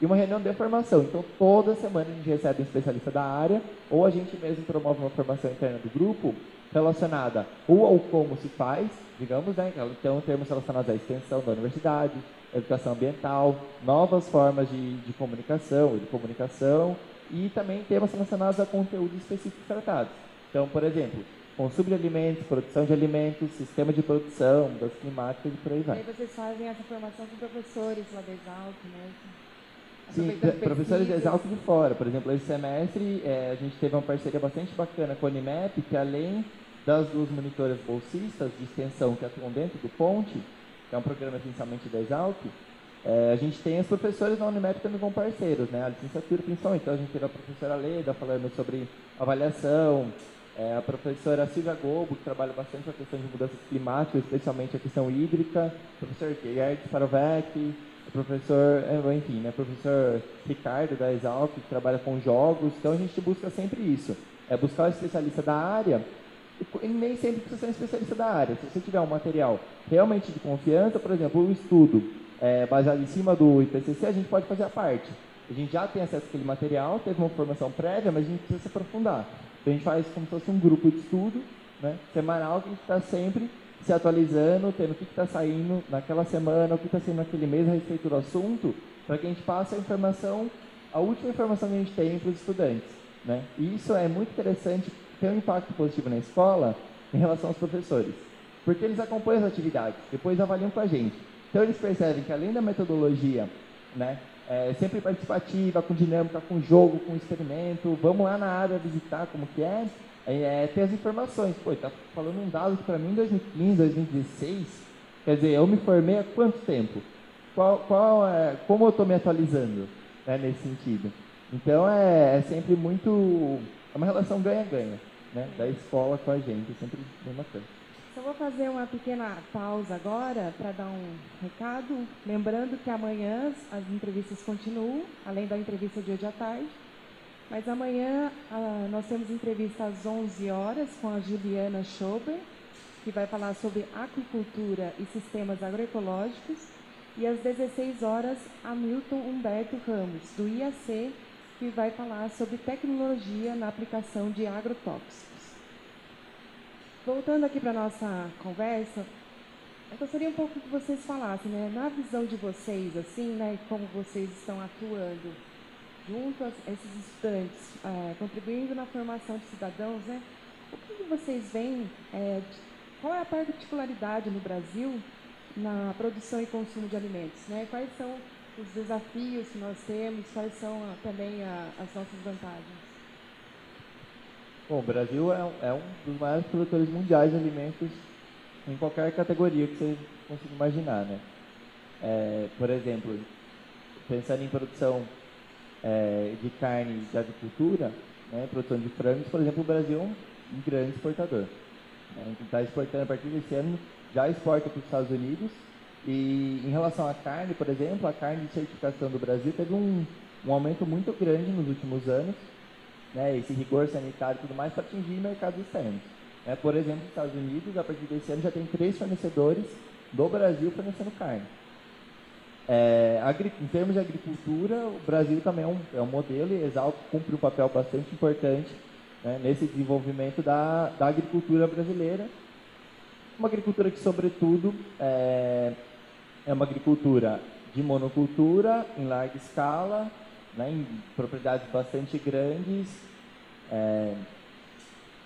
e uma reunião de formação. Então, toda semana a gente recebe um especialista da área ou a gente mesmo promove uma formação interna do grupo relacionada ou ao como se faz, digamos, né? Então, termos relacionados à extensão da universidade, educação ambiental, novas formas de, de comunicação e de comunicação, e também temas relacionados a conteúdos específicos tratados. Então, por exemplo, consumo de alimentos, produção de alimentos, sistema de produção, das climáticas e por aí vai. E aí vocês fazem essa formação com professores lá da Exalc, né? Sim, professores de Exalc de fora. Por exemplo, esse semestre é, a gente teve uma parceria bastante bacana com a Unimap, que além das duas monitoras bolsistas de extensão que atuam dentro do Ponte, que é um programa essencialmente da Exalc, é, a gente tem os professores da Unimap também como parceiros, né? A licenciatura principalmente. Então a gente teve a professora Leda falando sobre avaliação, é, a professora Silvia Gobo, que trabalha bastante com a questão de mudanças climáticas, especialmente a questão hídrica, o professor Gerd Farovec, o professor, é, enfim, né, professor Ricardo da Exalc, que trabalha com jogos. Então a gente busca sempre isso, é buscar o especialista da área e nem sempre precisa ser um especialista da área. Se você tiver um material realmente de confiança, por exemplo, o estudo é, baseado em cima do IPCC, a gente pode fazer a parte. A gente já tem acesso àquele material, teve uma formação prévia, mas a gente precisa se aprofundar. Então a gente faz como se fosse um grupo de estudo né, semanal que a gente está sempre se atualizando, tendo o que está saindo naquela semana, o que está saindo naquele mês a respeito do assunto, para que a gente passe a informação, a última informação que a gente tem para os estudantes. Né? E isso é muito interessante tem um impacto positivo na escola em relação aos professores. Porque eles acompanham as atividades, depois avaliam com a gente. Então eles percebem que além da metodologia, né, é, sempre participativa, com dinâmica, com jogo, com experimento, vamos lá na área visitar como que é, é, é ter as informações. Pô, tá falando um dado que para mim em 2015, 2016, quer dizer, eu me formei há quanto tempo? Qual, qual é, como eu estou me atualizando né, nesse sentido? Então é, é sempre muito, é uma relação ganha-ganha né, da escola com a gente, sempre bem bacana. Só vou fazer uma pequena pausa agora para dar um recado. Lembrando que amanhã as entrevistas continuam, além da entrevista de hoje à tarde. Mas amanhã ah, nós temos entrevista às 11 horas com a Juliana Schober, que vai falar sobre aquicultura e sistemas agroecológicos. E às 16 horas, Hamilton Humberto Ramos, do IAC, que vai falar sobre tecnologia na aplicação de agrotóxicos. Voltando aqui para a nossa conversa, eu gostaria um pouco que vocês falassem, né, na visão de vocês, assim, né, como vocês estão atuando junto a esses estudantes, é, contribuindo na formação de cidadãos, né, o que vocês veem, é, qual é a particularidade no Brasil na produção e consumo de alimentos, né, quais são os desafios que nós temos, quais são ah, também a, as nossas vantagens? Bom, o Brasil é, é, um dos maiores produtores mundiais de alimentos em qualquer categoria que você consiga imaginar, né? É, por exemplo, pensando em produção é, de carne de agricultura, né, produção de frangos, por exemplo, o Brasil é um grande exportador. Né, está exportando a partir desse ano, já exporta para os Estados Unidos. E em relação à carne, por exemplo, a carne de certificação do Brasil teve um, um aumento muito grande nos últimos anos, né, esse rigor sanitário e tudo mais, para atingir mercados externos. É, por exemplo, nos Estados Unidos, a partir desse ano, já tem três fornecedores do Brasil fornecendo carne. É, em termos de agricultura, o Brasil também é um, é um modelo e Exalco cumpre um papel bastante importante né, nesse desenvolvimento da, da agricultura brasileira. Uma agricultura que, sobretudo, é, é uma agricultura de monocultura em larga escala, né, em propriedades bastante grandes, é,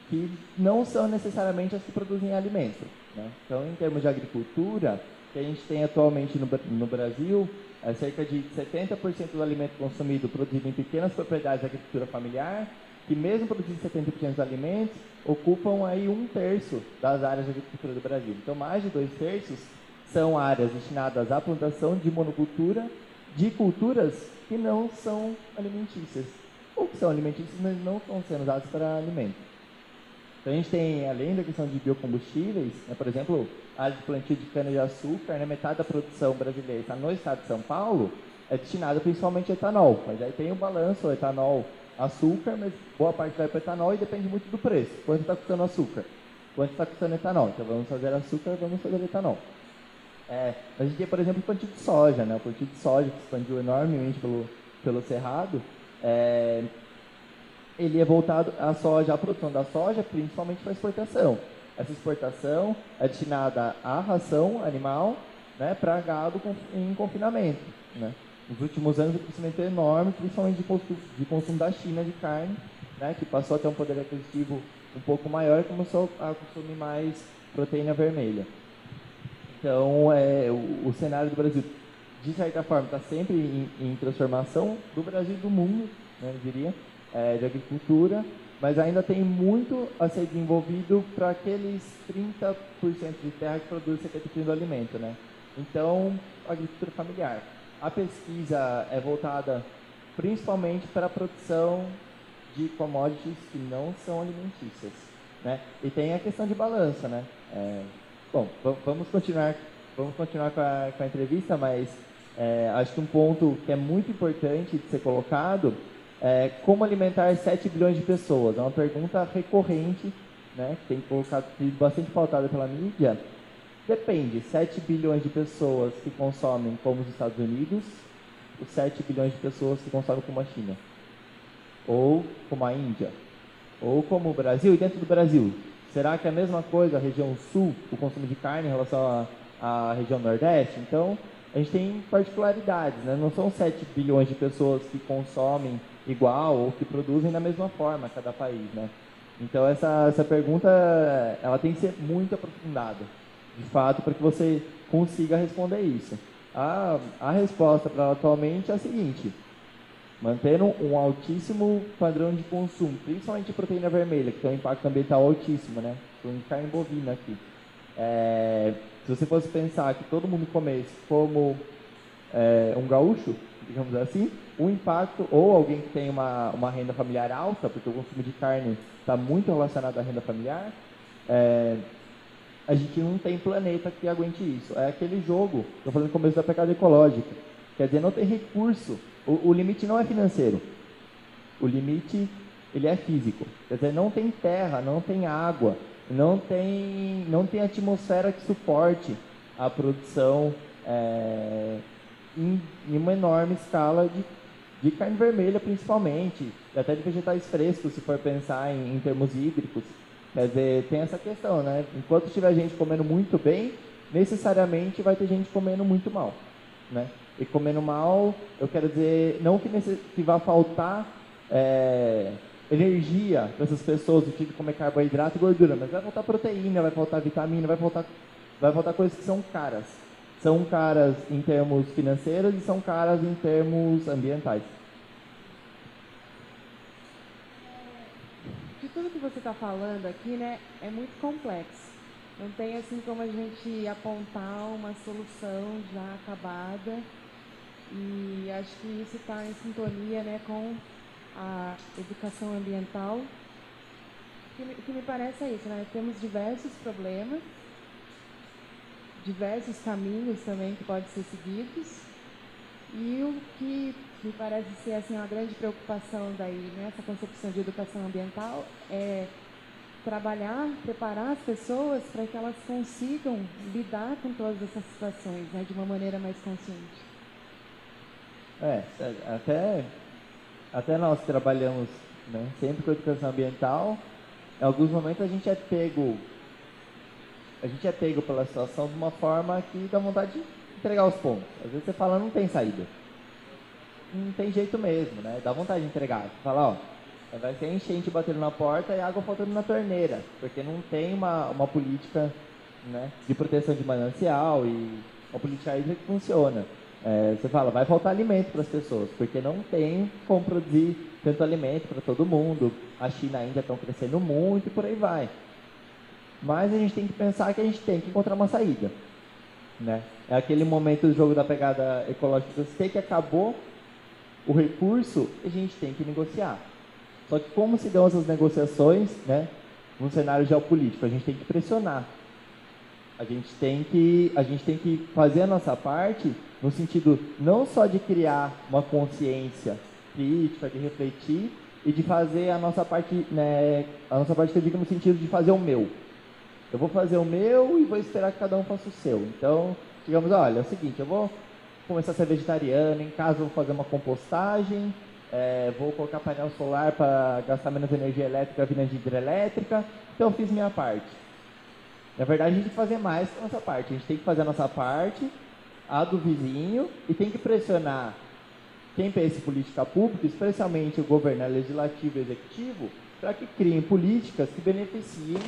que não são necessariamente as que produzem alimento. Né? Então, em termos de agricultura, que a gente tem atualmente no, no Brasil, é cerca de 70% do alimento consumido produzido em pequenas propriedades de agricultura familiar, que mesmo produzindo 70% dos alimentos, ocupam aí um terço das áreas de agricultura do Brasil. Então, mais de dois terços são áreas destinadas à plantação de monocultura de culturas que não são alimentícias, ou que são alimentícias, mas não estão sendo usadas para alimento. Então, a gente tem, além da questão de biocombustíveis, né, por exemplo, área de plantio de cana-de-açúcar, né, metade da produção brasileira está no estado de São Paulo, é destinada principalmente a etanol. Mas aí tem o balanço, o etanol, açúcar, mas boa parte vai para etanol e depende muito do preço. Quanto está custando açúcar? Quanto está custando etanol? Então vamos fazer açúcar, vamos fazer etanol. É, a gente tem, por exemplo, o plantio de soja, né? O plantio de soja que expandiu enormemente pelo, pelo cerrado. É, ele é voltado à soja, à produção da soja, principalmente para exportação. Essa exportação é destinada à ração animal né, para gado em confinamento. Né. Nos últimos anos, o crescimento é enorme, principalmente de consumo, de consumo da China de carne, né, que passou a ter um poder aquisitivo um pouco maior e começou a consumir mais proteína vermelha. Então, é, o, o cenário do Brasil, de certa forma, está sempre em, em, transformação do Brasil e do mundo, né, eu diria é, de agricultura, mas ainda tem muito a ser desenvolvido para aqueles 30% de terra que produz 70% do alimento, né? Então, agricultura familiar. A pesquisa é voltada principalmente para a produção de commodities que não são alimentícias, né? E tem a questão de balança, né? É, bom, vamos continuar, vamos continuar com a, com a entrevista, mas é, acho que um ponto que é muito importante de ser colocado é, como alimentar 7 bilhões de pessoas? É uma pergunta recorrente, né, que tem colocado, bastante pautada pela mídia. Depende, 7 bilhões de pessoas que consomem como os Estados Unidos, os 7 bilhões de pessoas que consomem como a China, ou como a Índia, ou como o Brasil, e dentro do Brasil, será que é a mesma coisa a região sul, o consumo de carne em relação à região nordeste? Então, a gente tem particularidades, né? não são 7 bilhões de pessoas que consomem igual ou que produzem da mesma forma cada país, né? Então essa, essa pergunta ela tem que ser muito aprofundada, de fato, para que você consiga responder isso. A, a resposta para atualmente é a seguinte: mantendo um altíssimo padrão de consumo, principalmente proteína vermelha, que tem um impacto ambiental altíssimo, né? Estou em carne bovina aqui. É, se você fosse pensar que todo mundo comesse como é, um gaúcho, digamos assim, o impacto, ou alguém que tem uma, uma renda familiar alta, porque o consumo de carne está muito relacionado à renda familiar, é, a gente não tem planeta que aguente isso. É aquele jogo, estou falando no começo da pegada ecológica. Quer dizer, não tem recurso. O, o, limite não é financeiro. O limite, ele é físico. Quer dizer, não tem terra, não tem água, não tem, não tem atmosfera que suporte a produção é, em, em uma enorme escala de de carne vermelha principalmente, e até de vegetais frescos, se for pensar em, em termos hídricos. Quer dizer, tem essa questão, né? Enquanto tiver gente comendo muito bem, necessariamente vai ter gente comendo muito mal, né? E comendo mal, eu quero dizer, não que, que vá faltar é, energia para essas pessoas, do tipo comer carboidrato e gordura, mas vai faltar proteína, vai faltar vitamina, vai faltar, vai faltar coisas que são caras são caras em termos financeiros e são caras em termos ambientais. De tudo que você está falando aqui, né, é muito complexo. Não tem assim como a gente apontar uma solução já acabada. E acho que isso está em sintonia né, com a educação ambiental. O que, me, o que me parece é isso, né? Temos diversos problemas, diversos caminhos também que podem ser seguidos. E o que me parece ser assim, uma grande preocupação daí, nessa né, concepção de educação ambiental, é trabalhar, preparar as pessoas para que elas consigam lidar com todas essas situações né, de uma maneira mais consciente. É, até, até nós trabalhamos né, sempre com educação ambiental, em alguns momentos a gente é pego a gente é pego pela situação de uma forma que dá vontade de entregar os pontos. Às vezes você fala, não tem saída. Não tem jeito mesmo, né? Dá vontade de entregar. Você fala, ó, vai ser enchente batendo na porta e água faltando na torneira, porque não tem uma, uma política né, de proteção de manancial e uma política hídrica que funciona. É, você fala, vai faltar alimento para as pessoas, porque não tem como produzir tanto alimento para todo mundo. A China ainda estão crescendo muito e por aí vai. Mas a gente tem que pensar que a gente tem que encontrar uma saída. Né? É aquele momento do jogo da pegada ecológica do que acabou o recurso, a gente tem que negociar. Só que como se dão essas negociações, né, num cenário geopolítico, a gente tem que pressionar. A gente tem que, a gente tem que fazer a nossa parte no sentido não só de criar uma consciência crítica, de refletir e de fazer a nossa parte, né, a nossa parte que eu digo no sentido de fazer o meu. Eu vou fazer o meu e vou esperar que cada um faça o seu. Então, digamos, olha, é o seguinte, eu vou começar a ser vegetariano, em casa vou fazer uma compostagem, é, vou colocar painel solar para gastar menos energia elétrica vindo de hidrelétrica, então eu fiz minha parte. Na verdade, a gente tem que fazer mais que a nossa parte. A gente tem que fazer a nossa parte, a do vizinho, e tem que pressionar quem pensa em política pública, especialmente o governo legislativo e executivo, para que criem políticas que beneficiem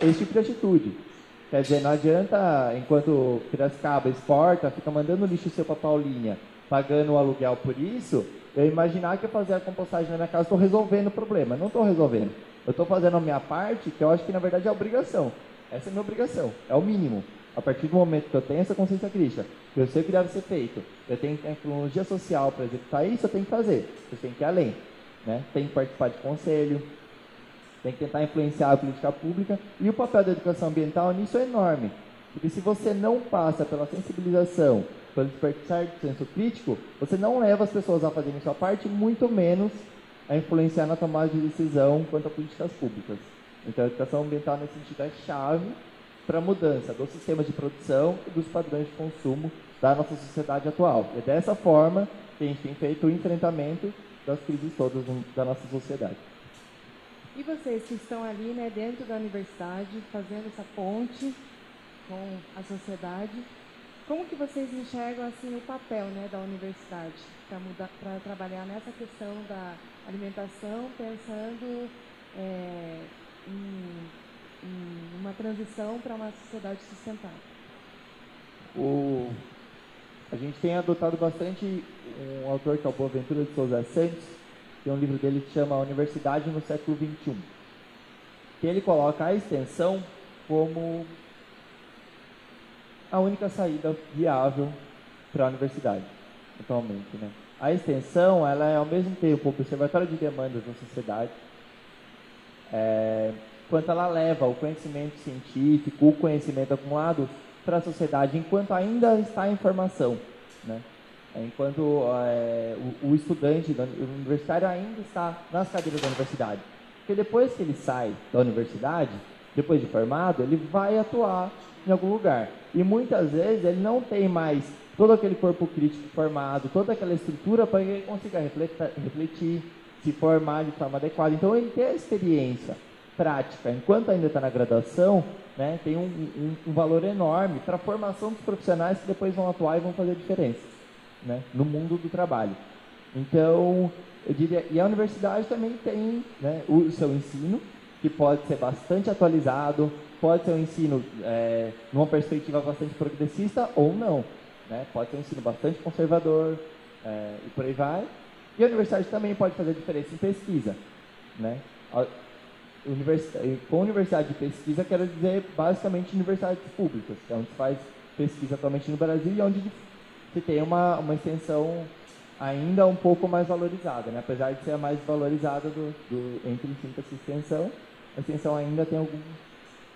esse tipo de atitude. Quer dizer, não adianta, enquanto Piracicaba exporta, fica mandando lixo seu para Paulinha, pagando o aluguel por isso, eu imaginar que eu fazer a compostagem na minha casa, estou resolvendo o problema. Não estou resolvendo. Eu estou fazendo a minha parte, que eu acho que na verdade é obrigação. Essa é a minha obrigação, é o mínimo. A partir do momento que eu tenho essa consciência crítica, que eu sei o que deve ser feito, eu tenho tecnologia social para executar isso, eu tenho que fazer. Eu tenho que ir além. Né? Tem que participar de conselho, tem que tentar influenciar a política pública. E o papel da educação ambiental nisso é enorme. Porque se você não passa pela sensibilização, pelo despertar do senso crítico, você não leva as pessoas a fazerem sua parte, muito menos a influenciar na tomada de decisão quanto a políticas públicas. Então, a educação ambiental, nesse sentido, é chave para a mudança dos sistemas de produção e dos padrões de consumo da nossa sociedade atual. É dessa forma que a gente tem feito o enfrentamento das crises todas da nossa sociedade. E vocês que estão ali né, dentro da universidade, fazendo essa ponte com a sociedade, como que vocês enxergam assim o papel né, da universidade para trabalhar nessa questão da alimentação, pensando é, em, em, uma transição para uma sociedade sustentável? O, a gente tem adotado bastante um autor que é o Boaventura de Souza Santos, tem um livro dele que chama Universidade no século XXI, que ele coloca a extensão como a única saída viável para a universidade, atualmente. Né? A extensão, ela é ao mesmo tempo observatório de demandas da sociedade, é, quanto ela leva o conhecimento científico, o conhecimento acumulado para a sociedade, enquanto ainda está em formação. Né? Enquanto é, o, o, estudante da, o universitário ainda está nas cadeiras da universidade. Porque depois que ele sai da universidade, depois de formado, ele vai atuar em algum lugar. E muitas vezes ele não tem mais todo aquele corpo crítico formado, toda aquela estrutura para que ele consiga refletir, refletir, se formar de forma adequada. Então ele tem a experiência prática, enquanto ainda está na graduação, né, tem um, um, um valor enorme para a formação dos profissionais que depois vão atuar e vão fazer diferença né, no mundo do trabalho. Então, eu diria, e a universidade também tem né, o seu ensino, que pode ser bastante atualizado, pode ser um ensino é, numa perspectiva bastante progressista ou não. Né? Pode ser um ensino bastante conservador é, e por aí vai. E a universidade também pode fazer diferença em pesquisa. Né? A, universidade, com universidade de pesquisa, quero dizer basicamente universidades públicas, que é onde se faz pesquisa atualmente no Brasil e onde se tem uma, uma extensão ainda um pouco mais valorizada, né? apesar de ser a mais valorizada do, do, entre síntese e extensão, a extensão ainda tem algum,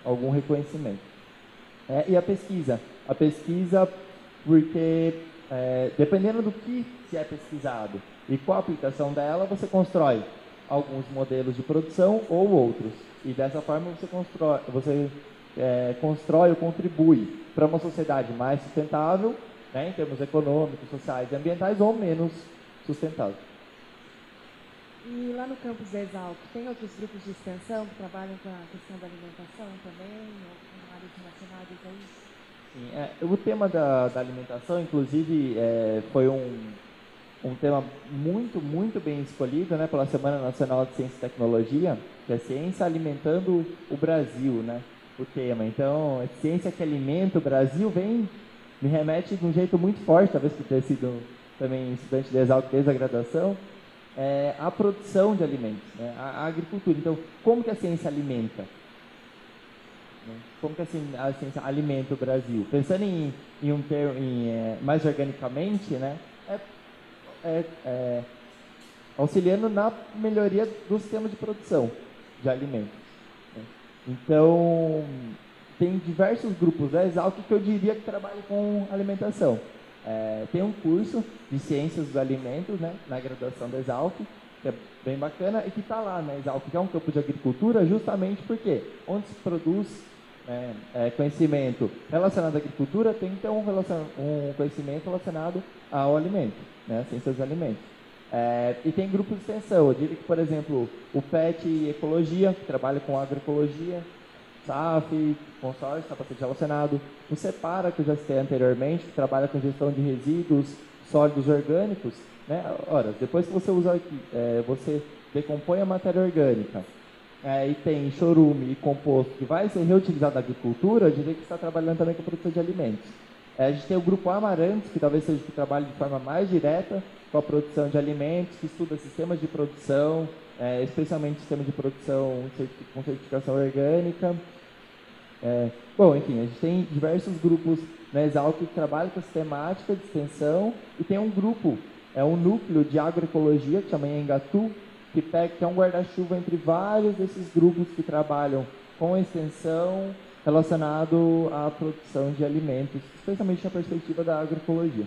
algum reconhecimento. É, e a pesquisa? A pesquisa, porque é, dependendo do que se é pesquisado e qual a aplicação dela, você constrói alguns modelos de produção ou outros. E dessa forma você constrói, você, é, constrói ou contribui para uma sociedade mais sustentável né, em termos econômicos, sociais e ambientais, ou menos sustentável. E lá no campus Exalc, tem outros grupos de extensão que trabalham com a questão da alimentação também, ou com áreas relacionadas a isso? Sim, é, o tema da, da alimentação, inclusive, é, foi um, um tema muito, muito bem escolhido né, pela Semana Nacional de Ciência e Tecnologia, que é Ciência Alimentando o Brasil, né, o tema. Então, Ciência que Alimenta o Brasil vem me remete de um jeito muito forte, talvez por ter sido também estudante de Exalc desde a graduação, é, a produção de alimentos, né? a, a, agricultura. Então, como que a ciência alimenta? Né? Como que a ciência alimenta o Brasil? Pensando em, em um termo em, é, mais organicamente, né? É, é, é, auxiliando na melhoria do sistema de produção de alimentos. Né? Então, tem diversos grupos da Exalc que eu diria que trabalham com alimentação. É, tem um curso de ciências dos alimentos né, na graduação da Exalc, que é bem bacana, e que está lá na Exalc, que é um campo de agricultura, justamente porque onde se produz né, é, conhecimento relacionado à agricultura, tem ter um, um conhecimento relacionado ao alimento, né, ciências dos alimentos. É, e tem grupos de extensão, eu diria que, por exemplo, o PET Ecologia, que trabalha com agroecologia, SAF, consórcio, capacete relacionado, o Separa, que eu já citei anteriormente, que trabalha com gestão de resíduos sólidos orgânicos. Né? Ora, depois que você usa aqui, é, você decompõe a matéria orgânica é, e tem chorume e composto que vai ser reutilizado na agricultura, eu diria que está trabalhando também com a produção de alimentos. É, a gente tem o grupo Amarantes, que talvez seja que trabalhe de forma mais direta com a produção de alimentos, que estuda sistemas de produção, é, especialmente sistemas de produção com certificação orgânica. É, bom, enfim, a gente tem diversos grupos na Exalc que trabalham com sistemática de extensão e tem um grupo, é um núcleo de agroecologia que chama Engatu, que, pega, que é um guarda-chuva entre vários desses grupos que trabalham com extensão relacionado à produção de alimentos, especialmente na perspectiva da agroecologia.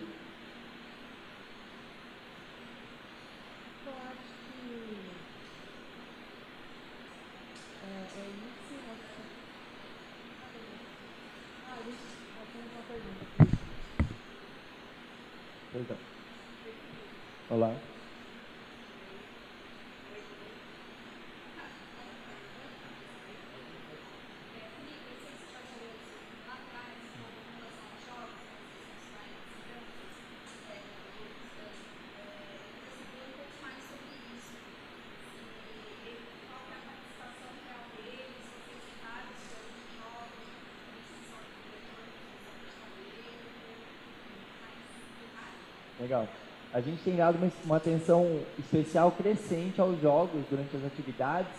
Legal. A gente tem dado uma, uma atenção especial crescente aos jogos durante as atividades,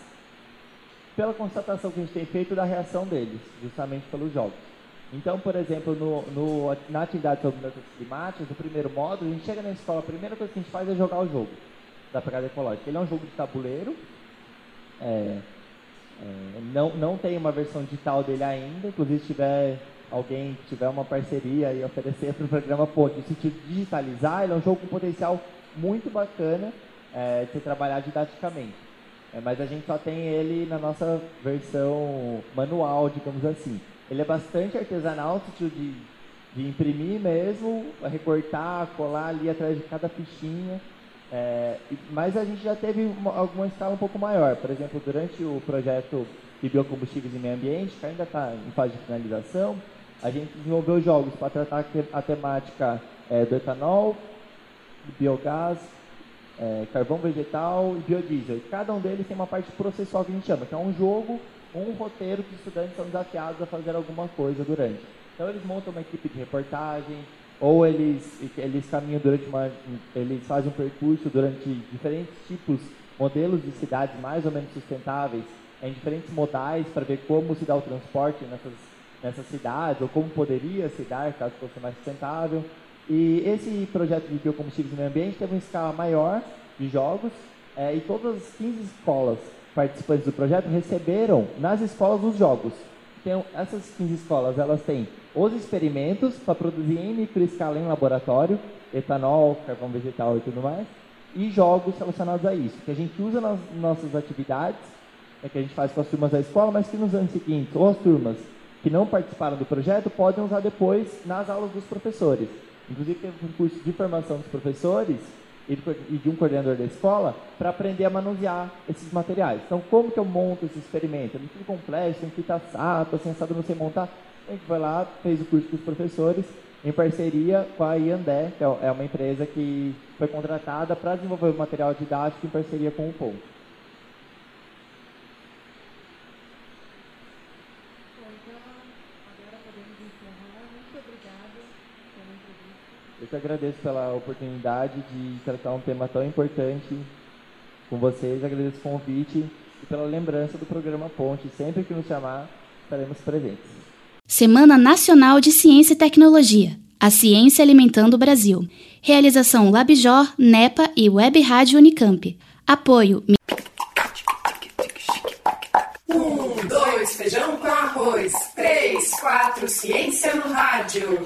pela constatação que a gente tem feito da reação deles, justamente pelos jogos. Então, por exemplo, no, no, na atividade sobre mudanças climáticas, no primeiro módulo, a gente chega na escola, a primeira coisa que a gente faz é jogar o jogo da pegada ecológica. Ele é um jogo de tabuleiro, é, é, não, não tem uma versão digital dele ainda, inclusive se tiver alguém tiver uma parceria e oferecer para o programa Ponte, no sentido de digitalizar, ele é um jogo com potencial muito bacana é, de ser trabalhado didaticamente. É, mas a gente só tem ele na nossa versão manual, digamos assim. Ele é bastante artesanal, no sentido de, de imprimir mesmo, recortar, colar ali atrás de cada fichinha. É, mas a gente já teve uma, alguma escala um pouco maior. Por exemplo, durante o projeto de biocombustíveis e meio ambiente, que ainda está em fase de finalização, a gente desenvolveu jogos para tratar a temática é, do etanol, biogás, é, carvão vegetal e biodiesel. cada um deles tem uma parte processual que a gente chama, que é um jogo, um roteiro que os estudantes são desafiados a fazer alguma coisa durante. Então eles montam uma equipe de reportagem, ou eles, eles caminham durante uma. eles fazem um percurso durante diferentes tipos, modelos de cidades mais ou menos sustentáveis, em diferentes modais para ver como se dá o transporte nessas nessas cidades, ou como poderia se dar caso fosse mais sustentável. E esse projeto de biocombustíveis no meio ambiente teve uma escala maior de jogos é, e todas as 15 escolas participantes do projeto receberam nas escolas os jogos. Então, essas 15 escolas elas têm os experimentos para produzir em microescala em laboratório, etanol, carvão vegetal e tudo mais, e jogos relacionados a isso, que a gente usa nas nossas atividades, é que a gente faz com as turmas da escola, mas que nos anos seguintes, ou as turmas que não participaram do projeto, podem usar depois nas aulas dos professores. Inclusive, teve um curso de formação dos professores e de um coordenador da escola para aprender a manusear esses materiais. Então, como que eu monto esse experimento? É muito complexo, tem fita SATA, assim, assado não sei montar. A gente foi lá, fez o curso com os professores, em parceria com a Iandé, que é, é uma empresa que foi contratada para desenvolver o material didático em parceria com o Ponto. Eu te agradeço pela oportunidade de tratar um tema tão importante com vocês, agradeço o convite e pela lembrança do programa Ponte. Sempre que nos chamar, estaremos presentes. Semana Nacional de Ciência e Tecnologia. A Ciência Alimentando o Brasil. Realização Labjor, NEPA e Web Rádio Unicamp. Apoio. Um, dois, feijão com arroz. Três, quatro, ciência no rádio.